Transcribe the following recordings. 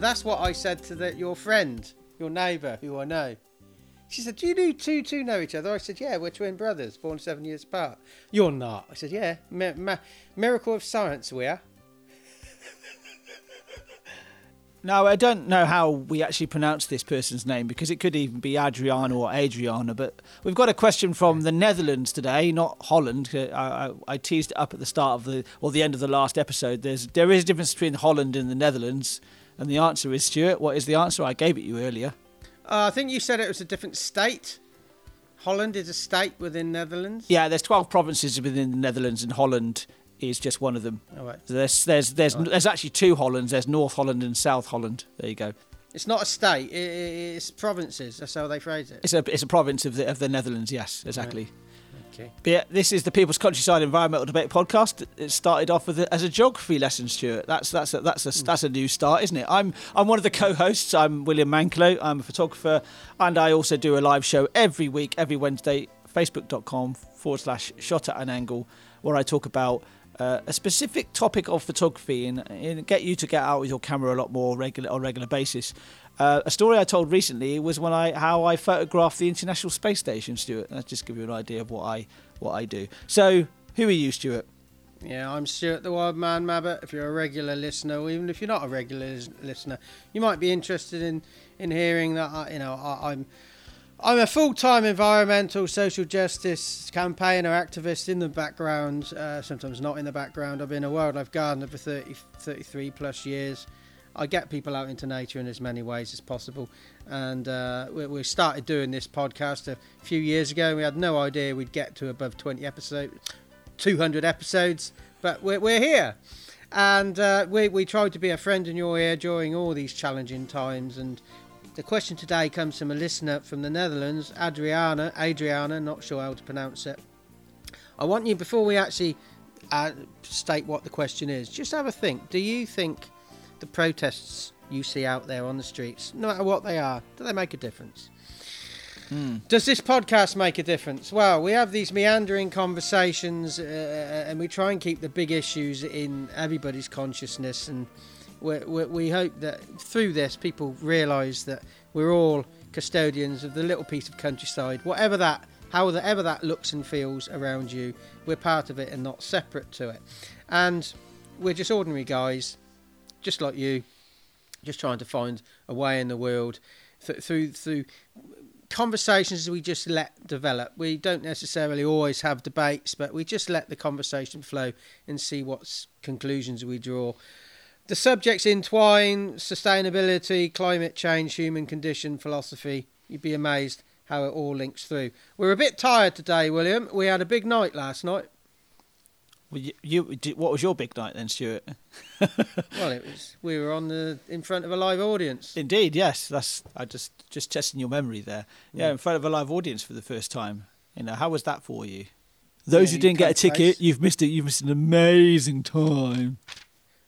But that's what I said to the, your friend, your neighbour, who I know. She said, "Do you two two know each other?" I said, "Yeah, we're twin brothers, born seven years apart." You're not. I said, "Yeah, mi- mi- miracle of science, we are." Now, I don't know how we actually pronounce this person's name because it could even be Adriana or Adriana, but we've got a question from the Netherlands today, not Holland. Uh, I, I, I teased it up at the start of the or the end of the last episode. There's there is a difference between Holland and the Netherlands, and the answer is Stuart. What is the answer? I gave it you earlier. Uh, I think you said it was a different state. Holland is a state within Netherlands. Yeah, there's 12 provinces within the Netherlands, and Holland is just one of them. All right. So there's there's there's there's actually two Hollands. There's North Holland and South Holland. There you go. It's not a state. it's provinces. That's how they phrase it. It's a it's a province of the of the Netherlands. Yes, exactly. Okay. But yeah, this is the People's Countryside Environmental Debate podcast. It started off with a, as a geography lesson, Stuart. That's that's a, that's a that's a new start, isn't it? I'm I'm one of the co-hosts. I'm William Manklow. I'm a photographer, and I also do a live show every week, every Wednesday. Facebook.com forward slash shot at an angle, where I talk about uh, a specific topic of photography and, and get you to get out with your camera a lot more regular on a regular basis. Uh, a story I told recently was when I how I photographed the International Space Station, Stuart. That's just give you an idea of what I what I do. So, who are you, Stuart? Yeah, I'm Stuart the Wild Man Mabbott. If you're a regular listener, or even if you're not a regular listener, you might be interested in, in hearing that. I, you know, I, I'm I'm a full-time environmental social justice campaigner activist in the background. Uh, sometimes not in the background. I've been a wildlife gardener for 30, 33 plus years. I get people out into nature in as many ways as possible. And uh, we, we started doing this podcast a few years ago. We had no idea we'd get to above 20 episodes, 200 episodes, but we're, we're here. And uh, we, we tried to be a friend in your ear during all these challenging times. And the question today comes from a listener from the Netherlands, Adriana. Adriana, not sure how to pronounce it. I want you, before we actually uh, state what the question is, just have a think. Do you think the protests you see out there on the streets, no matter what they are, do they make a difference? Does this podcast make a difference? Well, we have these meandering conversations uh, and we try and keep the big issues in everybody's consciousness. And we, we, hope that through this, people realise that we're all custodians of the little piece of countryside, whatever that, however that looks and feels around you, we're part of it and not separate to it. And we're just ordinary guys, just like you, just trying to find a way in the world th- through through conversations we just let develop. We don't necessarily always have debates, but we just let the conversation flow and see what conclusions we draw. The subjects entwine sustainability, climate change, human condition, philosophy. You'd be amazed how it all links through. We're a bit tired today, William. We had a big night last night. Well, you, you did- what was your big night then, Stuart? Well, it was we were on the in front of a live audience. Indeed, yes. That's I just just testing your memory there. Yeah, mm. in front of a live audience for the first time. You know, how was that for you? Those Yeah, who didn't get a ticket, face- you've missed it. You've missed an amazing time.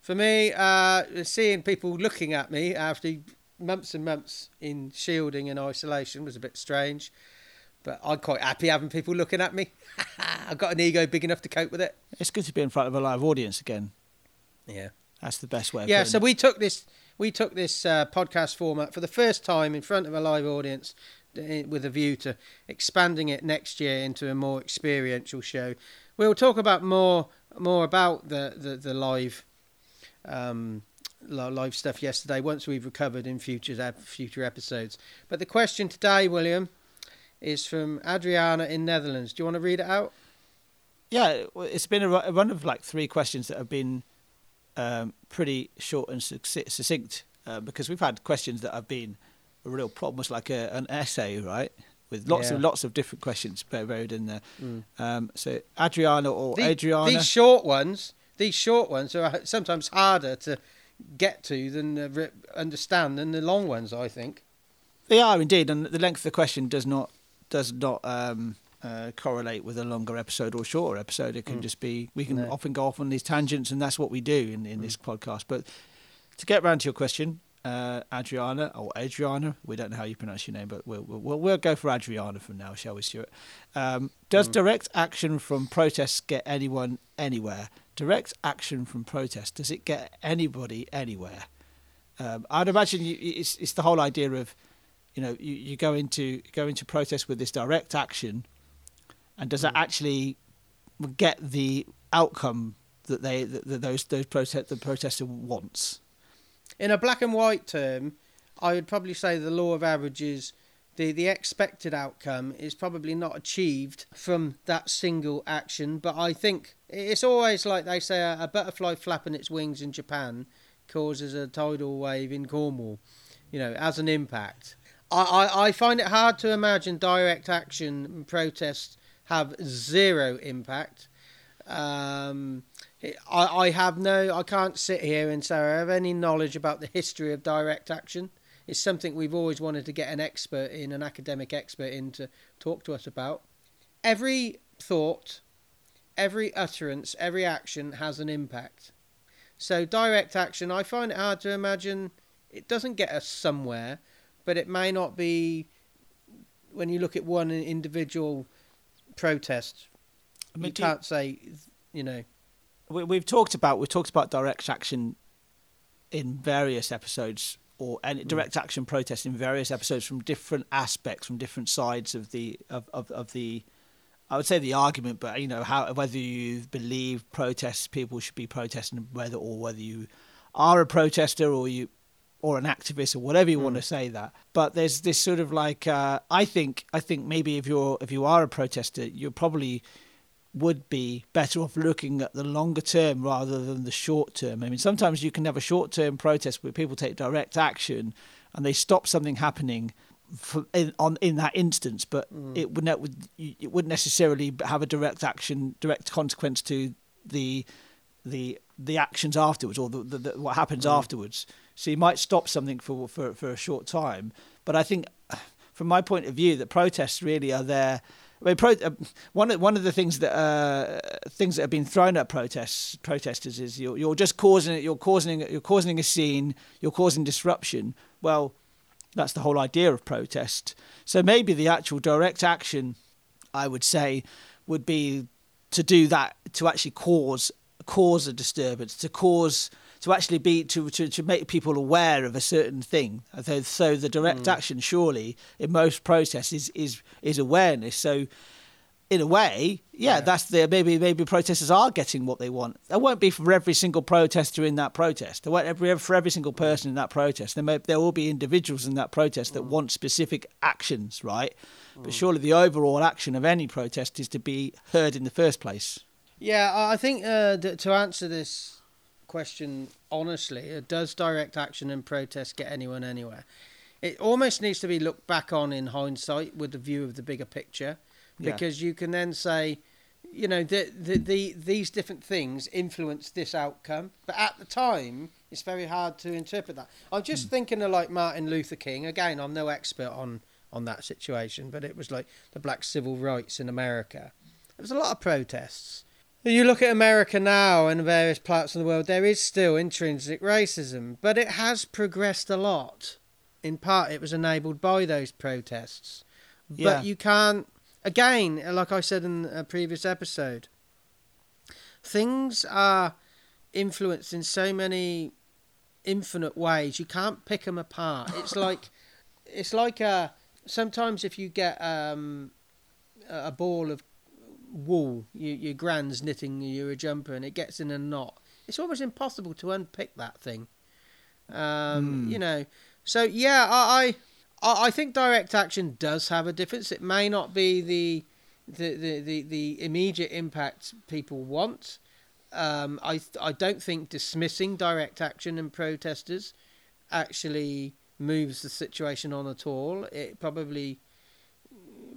For me, uh, seeing people looking at me after months and months in shielding and isolation was a bit strange. But I'm quite happy having people looking at me. I've got an ego big enough to cope with it. It's good to be in front of a live audience again. Yeah. That's the best way. Of Yeah. So it. we took this we took this uh, podcast format for the first time in front of a live audience uh, with a view to expanding it next year into a more experiential show. We'll talk about more more about the the, the live um, live stuff yesterday once we've recovered in future future episodes. But the question today, William, is from Adriana in Netherlands. Do you want to read it out? Yeah, it's been a run of like three questions that have been um, pretty short and succinct uh, because we've had questions that have been a real problem, almost like a, an essay, right? With lots Yeah. and lots of different questions bur- buried in there. Um, so Adriana or The- Adriana, These short ones, these short ones are sometimes harder to get to than uh, re- understand than the long ones. I think. they are indeed, and the length of the question does not does not um, uh, correlate with a longer episode or shorter episode. It can just be we can No. often go off on these tangents, and that's what we do in, in this podcast. But to get round to your question, uh, Adriana or Adriana, we don't know how you pronounce your name, but we'll we'll, we'll go for Adriana from now, shall we, Stuart? Um, does direct action from protests get anyone anywhere? Direct action from protest, does it get anybody anywhere? Um, I'd imagine you, it's it's the whole idea of, you know, you, you go into go into protest with this direct action, and does that actually get the outcome that they that, that those those protest the protester wants? In a black and white term, I would probably say the law of averages, the, the expected outcome is probably not achieved from that single action. But I think it's always like they say a, a butterfly flapping its wings in Japan causes a tidal wave in Cornwall, you know, as an impact. I, I, I find it hard to imagine direct action protests have zero impact. Um, I, I have no, I can't sit here and say I have any knowledge about the history of direct action. It's something we've always wanted to get an expert in, an academic expert in to talk to us about. Every thought, every utterance, every action has an impact. So direct action, I find it hard to imagine. It doesn't get us somewhere, but it may not be when you look at one individual protest. I mean, you can't say, you know. we, we've talked about we've talked about direct action in various episodes or any direct action protest in various episodes from different aspects from different sides of the of, of, of the I would say the argument but you know how whether you believe protests people should be protesting whether or whether you are a protester or you or an activist or whatever you want to say that. But there's this sort of like uh, I think I think maybe if you're if you are a protester you're probably would be better off looking at the longer term rather than the short term. I mean, sometimes you can have a short term protest where people take direct action and they stop something happening for, in, on in that instance, but mm. it would not it wouldn't necessarily have a direct action, direct consequence to the the the actions afterwards or the, the, the what happens afterwards. So you might stop something for, for for a short time, but I think from my point of view that protests really are there. I mean, pro, uh, one of one of the things that uh, things that have been thrown at protests protesters is you're you're just causing it. You're causing you're causing a scene. You're causing disruption. Well, that's the whole idea of protest. So maybe the actual direct action, I would say, would be to do that to actually cause cause a disturbance, to cause to actually be to, to, to make people aware of a certain thing. So, so the direct hmm. action surely in most protests is, is is awareness. So in a way, yeah, that's the maybe maybe protesters are getting what they want. It won't be for every single protester in that protest. It won't every for every single person in that protest. There may there will be individuals in that protest that hmm. want specific actions, right? But hmm. surely the overall action of any protest is to be heard in the first place. Yeah, I I think uh, to answer this question honestly, does direct action and protest get anyone anywhere? It almost needs to be looked back on in hindsight with the view of the bigger picture, Yeah. because you can then say, you know, the, the, the these different things influence this outcome, but at the time, it's very hard to interpret that. I'm just hmm. thinking of like Martin Luther King. Again, I'm no expert on on that situation, but it was like the black civil rights in America. There was a lot of protests. You look at America now and various parts of the world, there is still intrinsic racism, but it has progressed a lot. In part, it was enabled by those protests. Yeah. But you can't, again, like I said in a previous episode, things are influenced in so many infinite ways. You can't pick them apart. It's like, it's like a, sometimes if you get um, a ball of wool, you, your grand's knitting you a jumper and it gets in a knot. It's almost impossible to unpick that thing. Um, You know, so yeah, I, I I think direct action does have a difference. It may not be the the the, the, the immediate impact people want. Um, I I don't think dismissing direct action and protesters actually moves the situation on at all. It probably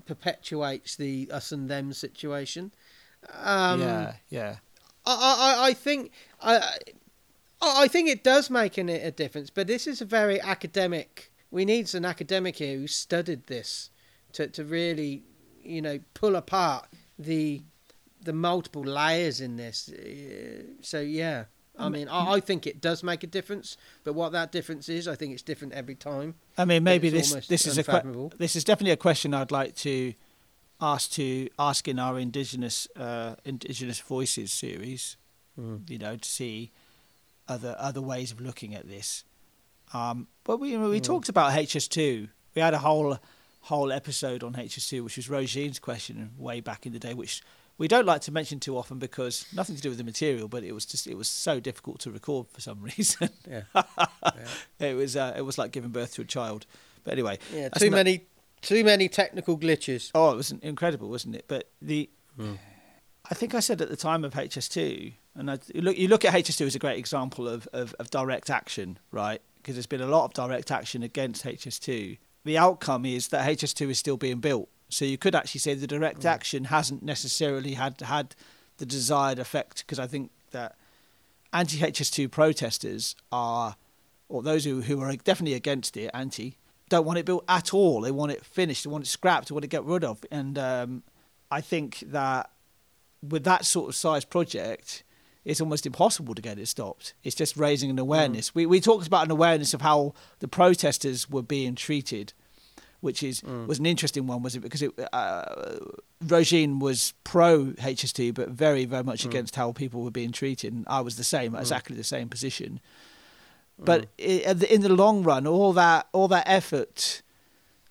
perpetuates the us and them situation. Um, yeah, yeah. I, I, I think I, I think it does make an, a difference, but this is a very academic. We need an academic here who studied this to, to really, you know, pull apart the the multiple layers in this. Uh, So yeah, I mean, I, I think it does make a difference, but what that difference is, I think it's different every time. I mean, maybe this this is a que- this is definitely a question I'd like to ask to ask in our indigenous uh, indigenous voices series. Hmm. You know, to see other other ways of looking at this. Um, but we we talked about HS2. We had a whole whole episode on HS2, which was Rogine's question way back in the day, which we don't like to mention too often because nothing to do with the material, but it was just it was so difficult to record for some reason. Yeah. It was uh, it was like giving birth to a child. But anyway, Yeah, too not- many too many technical glitches. Oh, it was incredible, wasn't it? But the, I think I said at the time of HS2, and I, you look you look at HS2 as a great example of, of, of direct action, right? Because there's been a lot of direct action against HS2. The outcome is that HS2 is still being built. So you could actually say the direct action hasn't necessarily had had the desired effect. Because I think that anti HS2 protesters are, or those who, who are definitely against it, anti, don't want it built at all. They want it finished. They want it scrapped. They want to get rid of. And um, I think that with that sort of size project, it's almost impossible to get it stopped. It's just raising an awareness. We we talked about an awareness of how the protesters were being treated, which is mm. was an interesting one, was it? Because it, uh, Rogine was pro HS2, but very very much mm. against how people were being treated, and I was the same, mm. exactly the same position. But i in the long run, all that all that effort,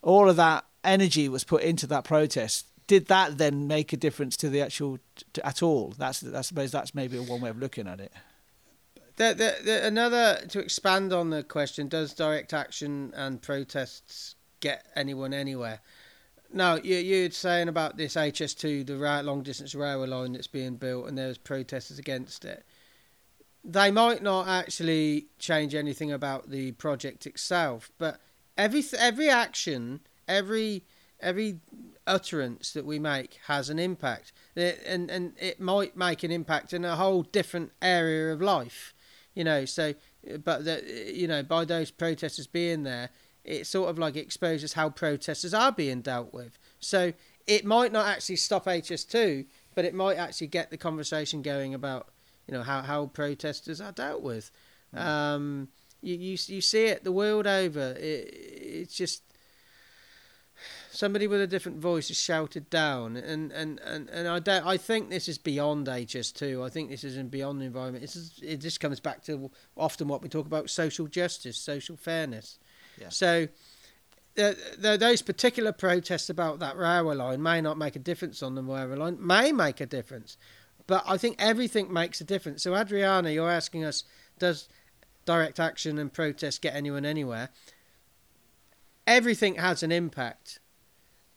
all of that energy was put into that protest. Did that then make a difference to the actual to, at all? That's I suppose that's maybe one way of looking at it. The, the, the, another to expand on the question: Does direct action and protests get anyone anywhere? No, you you're saying about this HS2, the ra- long distance railway line that's being built, and there's protesters against it. They might not actually change anything about the project itself, but every every action, every every utterance that we make has an impact, and and it might make an impact in a whole different area of life, you know. So, but the, you know, by those protesters being there, it sort of like exposes how protesters are being dealt with. So it might not actually stop HS2, but it might actually get the conversation going about you know how how protesters are dealt with. Um, you, you you see it the world over. It, it's just somebody with a different voice is shouted down, and and, and, and I don't. I think this is beyond HS2. I think this is beyond the environment. This is it. Just comes back to often what we talk about: social justice, social fairness. Yeah. So. Those particular protests about that railway line may not make a difference on the railway line, may make a difference, but I think everything makes a difference. So, Adriana, you're asking us, does direct action and protest get anyone anywhere? Everything has an impact,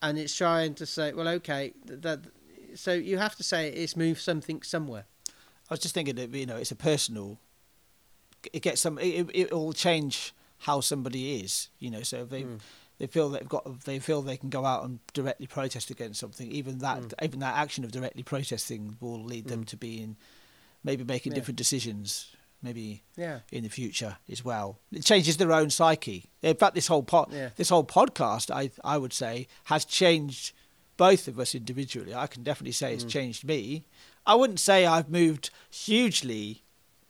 and it's trying to say, well, okay, th- that. So you have to say it's moved something somewhere. I was just thinking that you know it's a personal. It gets some. It, it will change how somebody is. You know, so they hmm. they feel they've got they feel they can go out and directly protest against something. Even that hmm. even that action of directly protesting will lead them hmm. to being maybe making Yeah. different decisions. Maybe Yeah. in the future as well. It changes their own psyche. In fact, this whole pod, Yeah. this whole podcast, I I would say, has changed both of us individually. I can definitely say it's changed me. I wouldn't say I've moved hugely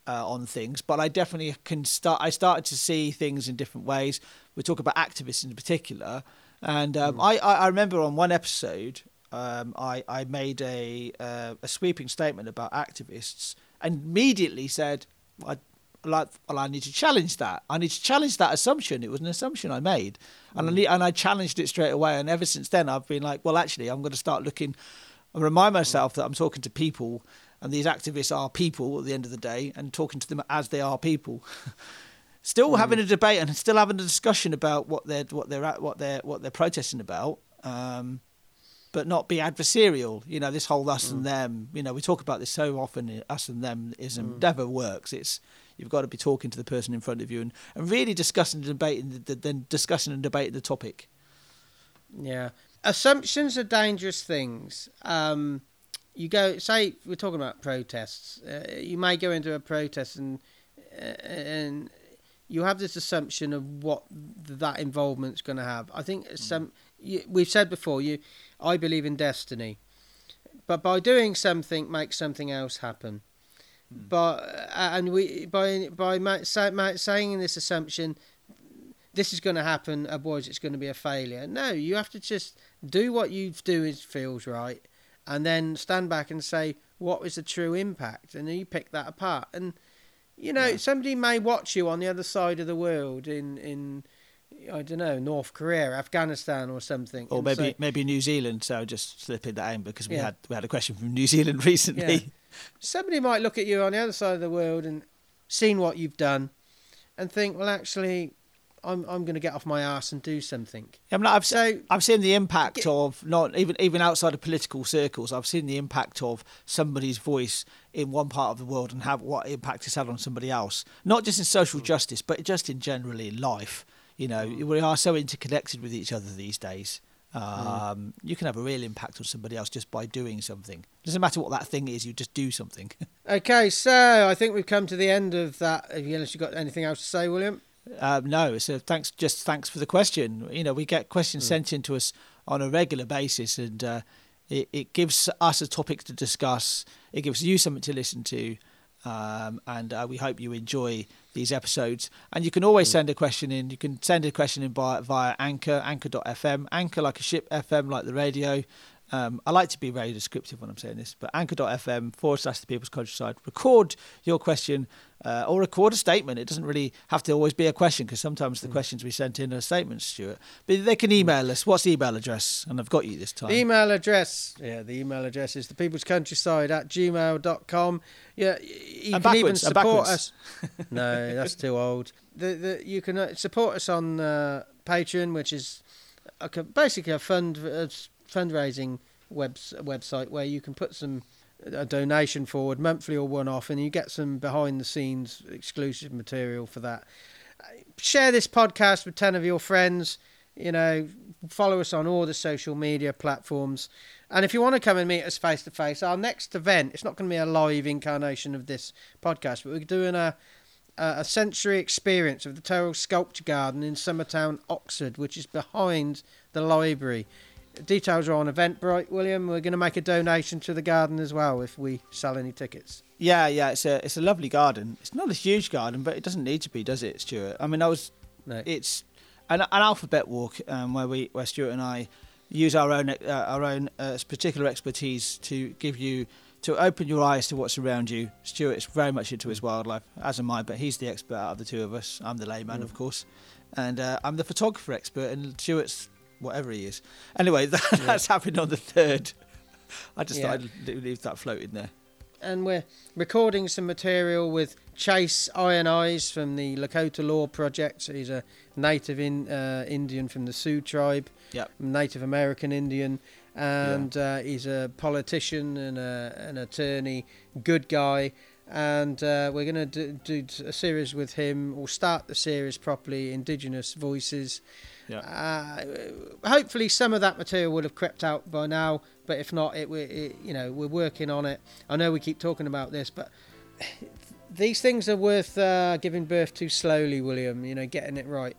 uh, on things, but I definitely can start. I started to see things in different ways. We talk about activists in particular, and um, I, I I remember on one episode. Um, I, I made a uh, a sweeping statement about activists and immediately said I like well, I need to challenge that. I need to challenge that assumption. It was an assumption I made, and I need, and I challenged it straight away. And ever since then, I've been like, well, actually, I'm going to start looking. I remind myself that I'm talking to people, and these activists are people at the end of the day, and talking to them as they are people. still having a debate and still having a discussion about what they're what they're at, what they're what they're protesting about. Um, but not be adversarial. You know, this whole us and them. You know, we talk about this so often. Us and them ism never works. It's you've got to be talking to the person in front of you and, and really discussing and debating, the, the, then discussing and debating the topic. Yeah. Assumptions are dangerous things. Um, you go, say, we're talking about protests. Uh, you may go into a protest and uh, and you have this assumption of what that involvement's going to have. I think some you, we've said before. You, I believe in destiny, but by doing something, makes something else happen. But uh, and we by by ma- say, ma- saying this assumption, this is going to happen, otherwise it's going to be a failure. No, you have to just do what you do is feels right, and then stand back and say what is the true impact, and then you pick that apart. And You know, Yeah. somebody may watch you on the other side of the world in in I don't know North Korea, Afghanistan, or something. Or and maybe say- maybe New Zealand. So just slipping that in because we Yeah. had we had a question from New Zealand recently. Yeah. somebody might look at you on the other side of the world and seen what you've done, and think, well, actually, I'm I'm going to get off my ass and do something. I mean, I've So I've seen the impact Get- of not even even outside of political circles. I've seen the impact of somebody's voice in one part of the world and have what impact it's had on somebody else. Not just in Mm. social justice, but just in generally in life. You know, Mm. we are so interconnected with each other these days. Um, You can have a real impact on somebody else just by doing something. It Doesn't matter what that thing is. You just do something. okay, so I think we've come to the end of that. Unless you've got anything else to say, William. Um, no, so thanks. Just thanks for the question. You know, we get questions sent in to us on a regular basis, and uh, it, it gives us a topic to discuss. It gives you something to listen to, um, and uh, we hope you enjoy these episodes. And you can always send a question in. You can send a question in via, via Anchor, Anchor.fm, Anchor like a ship, FM like the radio. Um, I like to be very descriptive when I'm saying this, but anchor.fm forward slash the people's countryside. Record your question uh, or record a statement. It doesn't really have to always be a question because sometimes the questions we sent in are statements, Stuart. But they can email us. What's the email address? And I've got you this time. The email address, yeah, the email address is the people's countryside at gmail.com. Yeah, you And can even support us. No, that's too old. The, the, you can uh, support us on uh, Patreon, which is a, basically a fund a fundraising webs, website where you can put some a donation forward monthly or one off, and you get some behind the scenes exclusive material for that. Uh, Share this podcast with ten of your friends. You know, follow us on all the social media platforms. And if you want to come and meet us face to face, our next event, it's not going to be a live incarnation of this podcast, but we're doing a a a sensory experience of the Turrill Sculpture Garden in Summertown, Oxford, which is behind the library. Details are on Eventbrite, William. We're going to make a donation to the garden as well if we sell any tickets. Yeah, yeah, it's a it's a lovely garden. It's not a huge garden, but it doesn't need to be, does it, Stuart? I mean, I was No. it's an, an alphabet walk um, where we where Stuart and I use our own uh, our own uh, particular expertise to give you to open your eyes to what's around you. Stuart is very much into his wildlife, as am I, but he's the expert out of the two of us. I'm the layman, of course, and uh, I'm the photographer expert, and Stuart's whatever he is. Anyway, that, that's happened on the third. I just Yeah. thought I'd leave that floating there. and we're recording some material with Chase Iron Eyes from the Lakota Law Project. He's a native in, uh, Indian from the Sioux tribe, Yep. Native American Indian, and uh, he's a politician and a, an attorney, good guy. And uh, we're going to do, do a series with him. We'll start the series properly, Indigenous Voices. Yeah. Uh, hopefully, some of that material would have crept out by now, but if not, it, we it you know we're working on it. I know we keep talking about this, but these things are worth uh, giving birth to slowly, William. You know, getting it right.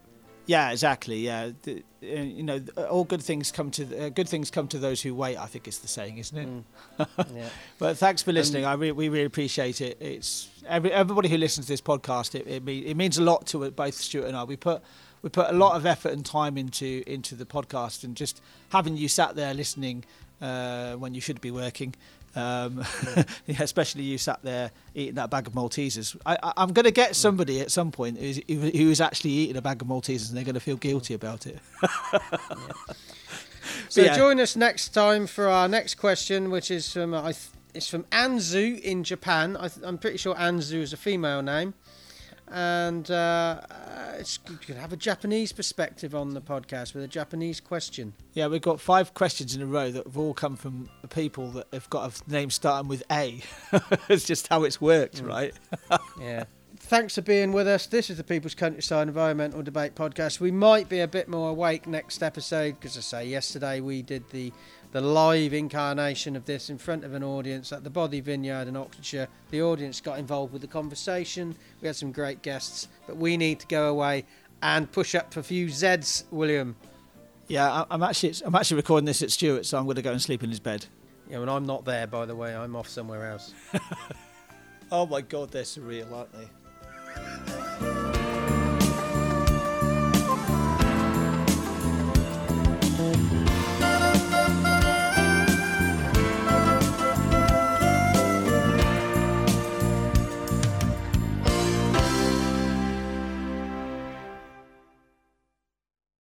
Yeah, exactly. Yeah, the, uh, you know, all good things come to uh, good things come to those who wait. I think it's the saying, isn't it? Mm. yeah. But thanks for listening. I re- we really appreciate it. It's every, everybody who listens to this podcast. It it, mean, it means a lot to both Stuart and I. We put we put a lot of effort and time into into the podcast, and just having you sat there listening uh, when you should be working. Um, yeah, especially you sat there eating that bag of Maltesers. I, I'm going to get somebody at some point who's, who's actually eating a bag of Maltesers, and they're going to feel guilty about it. So yeah. join us next time for our next question, which is from I th- it's from Anzu in Japan. I th- I'm pretty sure Anzu is a female name, and uh, uh, it's you could have a Japanese perspective on the podcast with a Japanese question. Yeah, we've got five questions in a row that have all come from people that have got a name starting with A. it's just how it's worked, right? Yeah. Thanks for being with us. This is the People's Countryside Environmental Debate Podcast. We might be a bit more awake next episode because I say yesterday we did the the live incarnation of this in front of an audience at the Bothy Vineyard in Oxfordshire. The audience got involved with the conversation. We had some great guests, but we need to go away and push up for a few Zeds, William. Yeah, I'm actually I'm actually recording this at Stuart, so I'm going to go and sleep in his bed. Yeah, and I'm not there, by the way. I'm off somewhere else. Oh my God, they're surreal, aren't they?